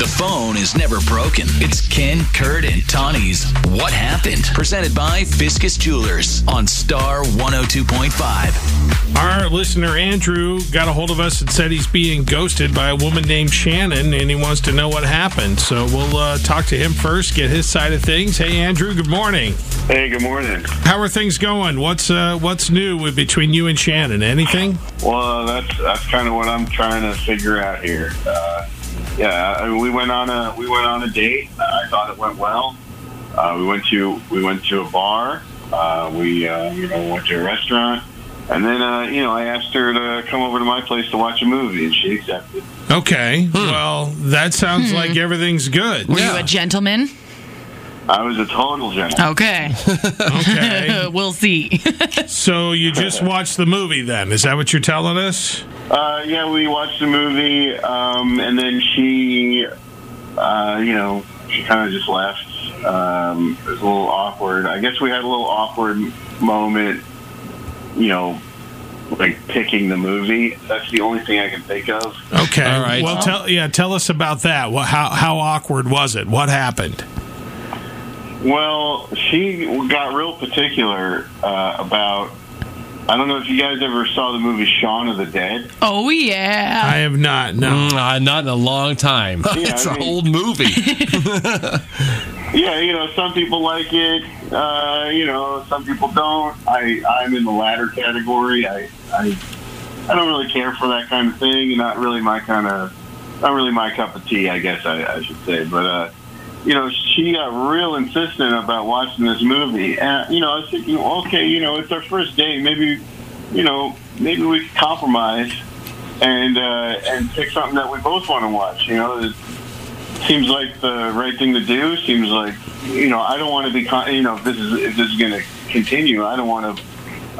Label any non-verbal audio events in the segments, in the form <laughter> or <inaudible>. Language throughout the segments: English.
The phone is never broken. It's Ken, Kurt, and Tawny's What Happened? Presented by Fiscus Jewelers on Star 102.5. Our listener Andrew got a hold of us and said he's being ghosted by a woman named Shannon and he wants to know what happened. So we'll uh, talk to him first, get his side of things. Hey, Andrew, good morning. Hey, good morning. How are things going? What's uh, what's new with, between you and Shannon? Anything? Well, that's that's kind of what I'm trying to figure out here. Uh, yeah, I mean, we went on a we went on a date. I thought it went well. Uh, we went to we went to a bar. Uh, we uh, you know went to a restaurant, and then uh, you know I asked her to come over to my place to watch a movie, and she accepted. Okay. Well, that sounds like everything's good. Were you a gentleman? I was a total gentleman. Okay. Okay. <laughs> we'll see. so you just <laughs> watched the movie then? Is that what you're telling us? Uh, yeah, we watched the movie, um, and then she, uh, you know, she kind of just left. Um, it was a little awkward. I guess we had a little awkward moment, you know, like picking the movie. That's the only thing I can think of. Okay. All right. Well, tell yeah, tell us about that. What, how how awkward was it? What happened? Well, she got real particular uh, about. I don't know if you guys ever saw the movie Shaun of the Dead. oh yeah. I have not. No. Mm, not in a long time. <laughs> it's I an mean- old movie. <laughs> Yeah, you know, some people like it. Uh, you know, some people don't. I I'm in the latter category. I I I don't really care for that kind of thing. Not really my kind of, not really my cup of tea. I guess I, I should say. But uh, you know, she got real insistent about watching this movie, and you know, I was thinking, okay, you know, it's our first date. Maybe, you know, maybe we could compromise and uh, and pick something that we both want to watch. You know. It, seems like the right thing to do. Seems like you know I don't want to be con- you know if this is if this is going to continue. I don't want to.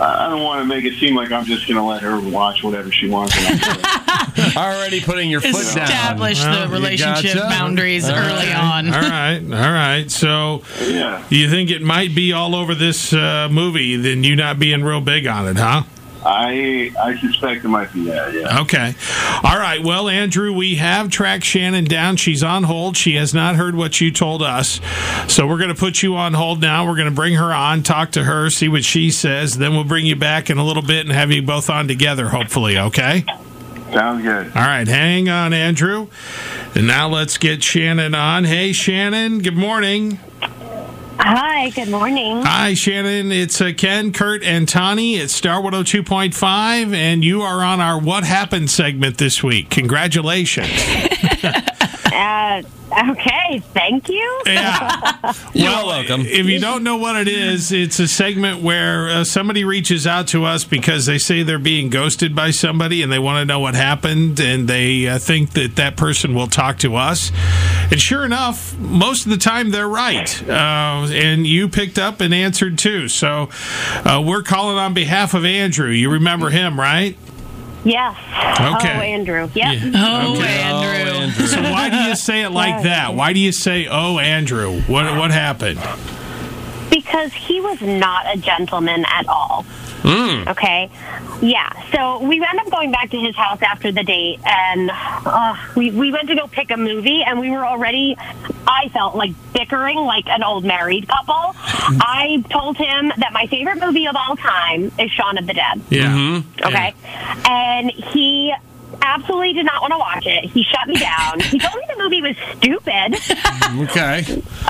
I don't want to make it seem like I'm just going to let her watch whatever she wants. <laughs> Already putting your foot down. Establish the you relationship gotcha. boundaries All early right. on. all right. All right. So yeah, you think it might be all over this uh, movie? Then you not being real big on it, huh? I I suspect it might be that. Yeah. Okay. All right. Well, Andrew, we have tracked Shannon down. She's on hold. She has not heard what you told us. So we're going to put you on hold now. We're going to bring her on, talk to her, see what she says. Then we'll bring you back in a little bit and have you both on together, hopefully. Okay. Sounds good. All right. Hang on, Andrew. And now let's get Shannon on. Hey, Shannon. Good morning. Hi, good morning. Hi, Shannon. It's uh, Ken, Kurt, and Tawny. It's Star 102.5, and you are on our What Happened segment this week. Congratulations. <laughs> Uh, okay, thank you. Yeah. <laughs> You're Well, welcome. If you don't know what it is, it's a segment where uh, somebody reaches out to us because they say they're being ghosted by somebody and they want to know what happened and they uh, think that that person will talk to us. And sure enough, most of the time they're right. Uh, and you picked up and answered too. So uh, we're calling on behalf of Andrew. You remember him, right? Yes. Okay. Oh, Andrew. Yep. Yeah. Oh, Okay. Andrew. Oh, Andrew. So why do you say it like that? Why do you say, "Oh, Andrew"? What what happened? Because he was not a gentleman at all. Okay. Yeah. So we ended up going back to his house after the date, and uh, we we went to go pick a movie, and we were already. I felt like bickering like an old married couple. <laughs> I told him that my favorite movie of all time is Shaun of the Dead. Yeah. Okay. And he absolutely did not want to watch it. He shut me down. he told me the movie was stupid. <laughs> Okay.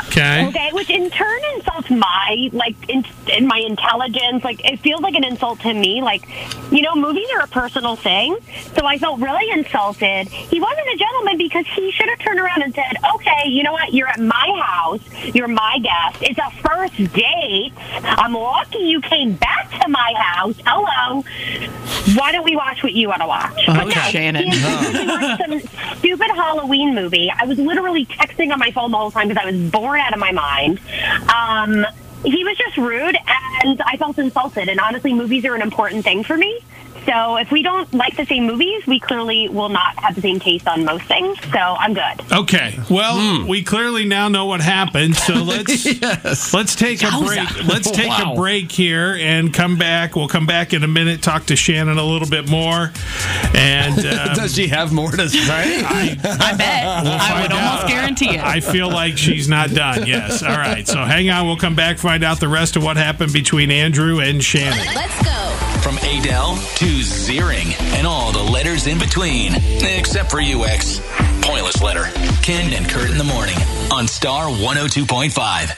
Okay. Okay, which in turn insults my like in, in my intelligence. Like it feels like an insult to me. Like you know, movies are a personal thing, so I felt really insulted. He wasn't a gentleman because he should have turned around and said, "Okay, you know what? You're at my house. You're my guest. It's a first date. I'm lucky you came back to my house. Hello. Why don't we watch what you want to watch?" Oh, But no, Shannon. He insisted we <laughs> some stupid Halloween movie. I was literally texting on my phone the whole time because I was bored out of my mind. Um, he was just rude, and I felt insulted. And honestly, movies are an important thing for me. So if we don't like the same movies, we clearly will not have the same taste on most things. So I'm good. Okay. Well, Hmm. we clearly now know what happened. So <laughs> let's yes. let's take a break. Let's take Wow. a break here and come back. We'll come back in a minute. Talk to Shannon a little bit more. And uh, <laughs> Does she have more to say? I <laughs> bet. I would out. almost guarantee it. I feel like she's not done. Yes. All right. So hang on. We'll come back, find out the rest of what happened between Andrew and Shannon. Let's go. From Adele to Zeering and all the letters in between, except for UX. Pointless letter. Ken and Kurt in the morning on Star 102.5.